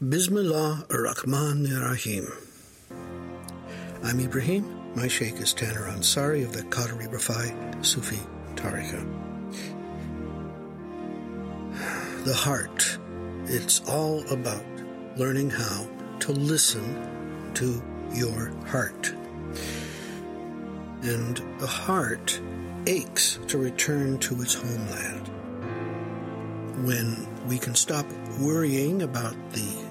Bismillah ar-Rahman ar-Rahim. I'm Ibrahim. My sheikh is Taner Ansari of the Qadri Rafai Sufi Tariqa. The heart. It's all about learning how to listen to your heart. And the heart aches to return to its homeland. When we can stop worrying about the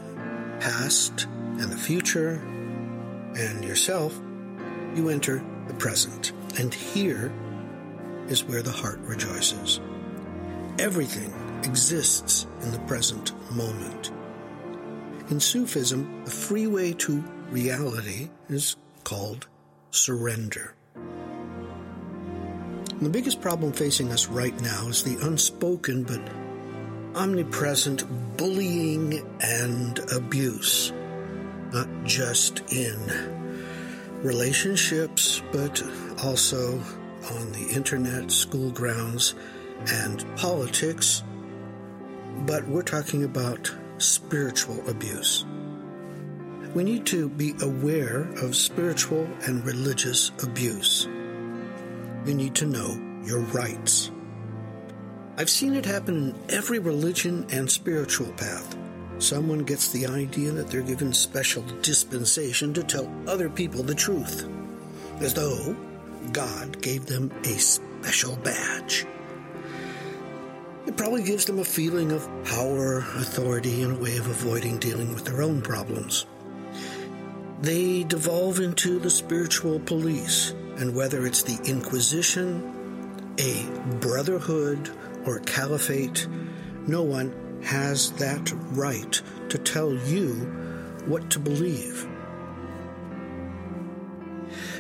past and the future and yourself, you enter the present. And here is where the heart rejoices. Everything exists in the present moment. In Sufism, the freeway to reality is called surrender. The biggest problem facing us right now is the unspoken but omnipresent bullying and abuse, not just in relationships, but also on the internet, school grounds, and politics. But we're talking about spiritual abuse. We need to be aware of spiritual and religious abuse. You need to know your rights. I've seen it happen in every religion and spiritual path. Someone gets the idea that they're given special dispensation to tell other people the truth, as though God gave them a special badge. It probably gives them a feeling of power, authority, and a way of avoiding dealing with their own problems. They devolve into the spiritual police, and whether it's the Inquisition, a brotherhood, or caliphate, no one has that right to tell you what to believe.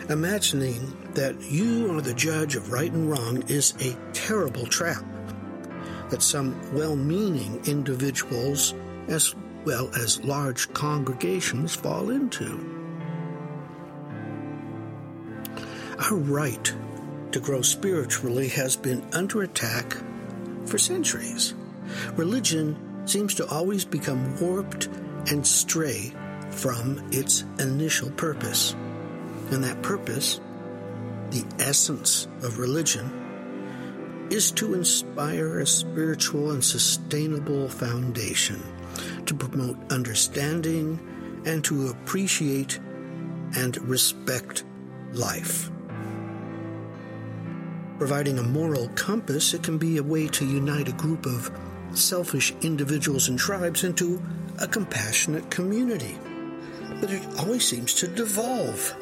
Imagining that you are the judge of right and wrong is a terrible trap that some well meaning individuals, as well as large congregations, fall into. Our right to grow spiritually has been under attack for centuries. Religion seems to always become warped and stray from its initial purpose. And that purpose, the essence of religion, is to inspire a spiritual and sustainable foundation, to promote understanding, and to appreciate and respect life. Providing a moral compass, it can be a way to unite a group of selfish individuals and tribes into a compassionate community. But it always seems to devolve.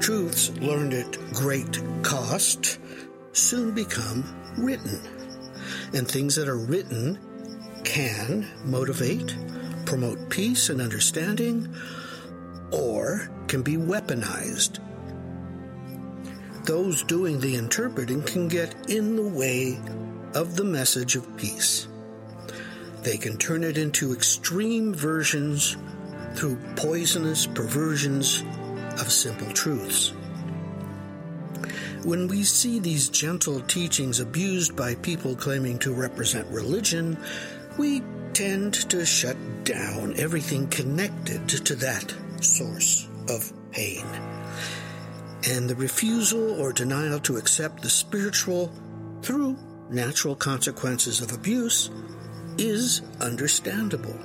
Truths learned at great cost soon become written. And things that are written can motivate, promote peace and understanding, or can be weaponized those doing the interpreting can get in the way of the message of peace. They can turn it into extreme versions through poisonous perversions of simple truths. When we see these gentle teachings abused by people claiming to represent religion, we tend to shut down everything connected to that source of pain and the refusal or denial to accept the spiritual through natural consequences of abuse is understandable.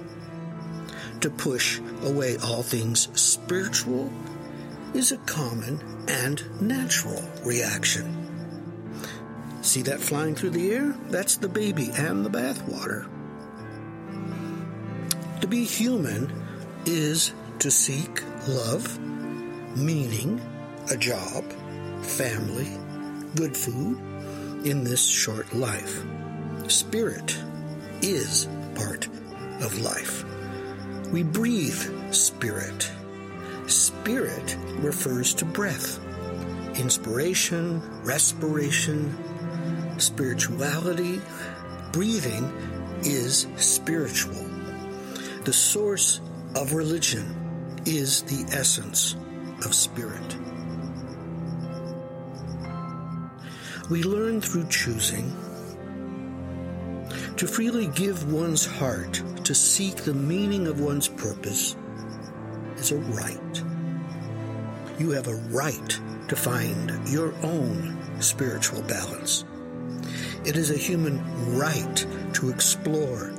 To push away all things spiritual is a common and natural reaction. See that flying through the air? That's the baby and the bathwater. To be human is to seek love, meaning, a job, family, good food in this short life. Spirit is part of life. We breathe spirit. Spirit refers to breath, inspiration, respiration, spirituality. Breathing is spiritual. The source of religion is the essence of spirit. We learn through choosing to freely give one's heart to seek the meaning of one's purpose is a right. You have a right to find your own spiritual balance. It is a human right to explore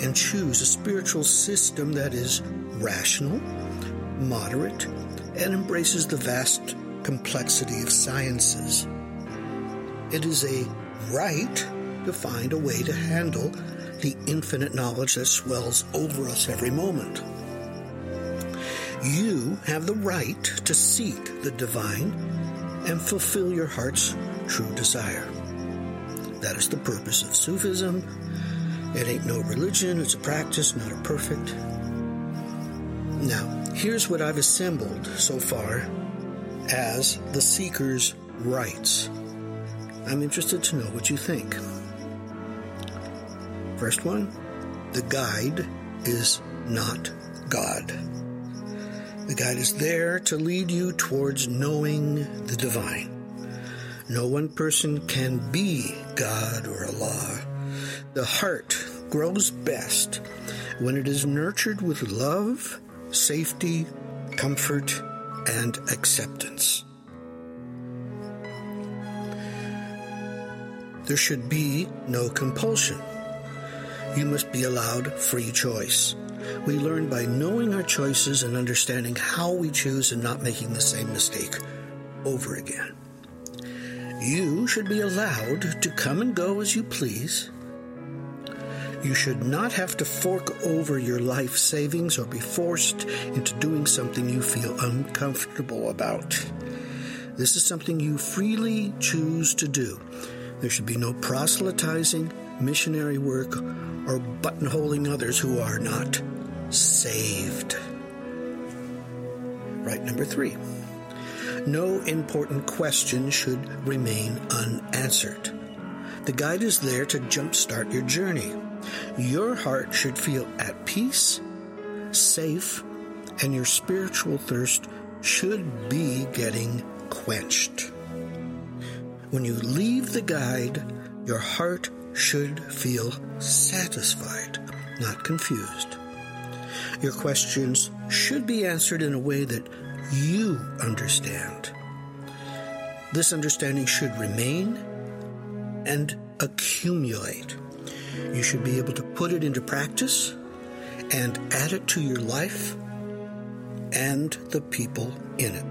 and choose a spiritual system that is rational, moderate, and embraces the vast complexity of sciences. It is a right to find a way to handle the infinite knowledge that swells over us every moment. You have the right to seek the divine and fulfill your heart's true desire. That is the purpose of Sufism. It ain't no religion, it's a practice, not a perfect. Now, here's what I've assembled so far as the seeker's rights. I'm interested to know what you think. First one the guide is not God. The guide is there to lead you towards knowing the divine. No one person can be God or Allah. The heart grows best when it is nurtured with love, safety, comfort, and acceptance. There should be no compulsion. You must be allowed free choice. We learn by knowing our choices and understanding how we choose and not making the same mistake over again. You should be allowed to come and go as you please. You should not have to fork over your life savings or be forced into doing something you feel uncomfortable about. This is something you freely choose to do. There should be no proselytizing, missionary work, or buttonholing others who are not saved. Right number three. No important question should remain unanswered. The guide is there to jumpstart your journey. Your heart should feel at peace, safe, and your spiritual thirst should be getting quenched. When you leave the guide, your heart should feel satisfied, not confused. Your questions should be answered in a way that you understand. This understanding should remain and accumulate. You should be able to put it into practice and add it to your life and the people in it.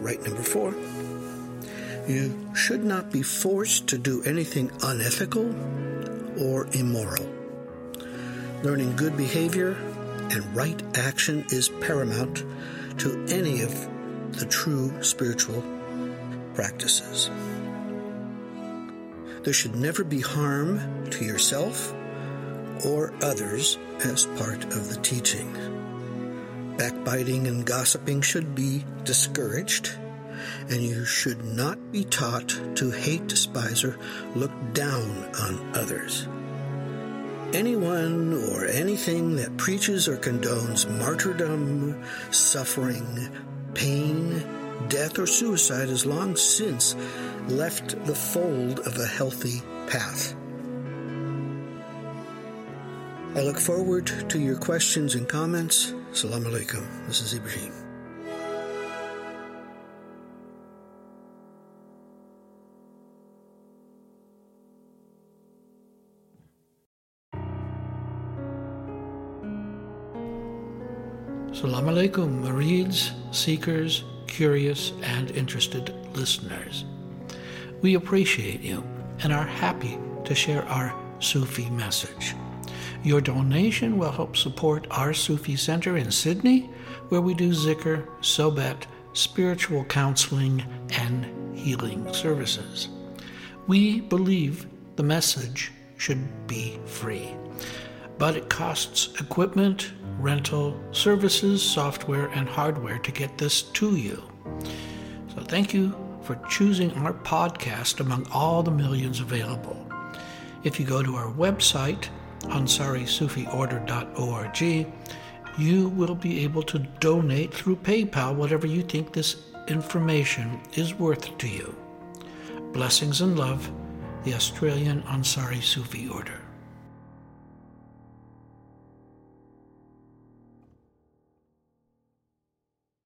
Right number four. You should not be forced to do anything unethical or immoral. Learning good behavior and right action is paramount to any of the true spiritual practices. There should never be harm to yourself or others as part of the teaching. Backbiting and gossiping should be discouraged and you should not be taught to hate, despise, or look down on others. Anyone or anything that preaches or condones martyrdom, suffering, pain, death, or suicide has long since left the fold of a healthy path. I look forward to your questions and comments. Salam alaikum. This is Ibrahim. Salam alaikum, murids, seekers, curious, and interested listeners. We appreciate you and are happy to share our Sufi message. Your donation will help support our Sufi Center in Sydney, where we do zikr, sobat, spiritual counseling, and healing services. We believe the message should be free, but it costs equipment, rental, services, software, and hardware to get this to you. So thank you for choosing our podcast among all the millions available. If you go to our website, ansarisufiorder.org, you will be able to donate through PayPal whatever you think this information is worth to you. Blessings and love, the Australian Ansari Sufi Order.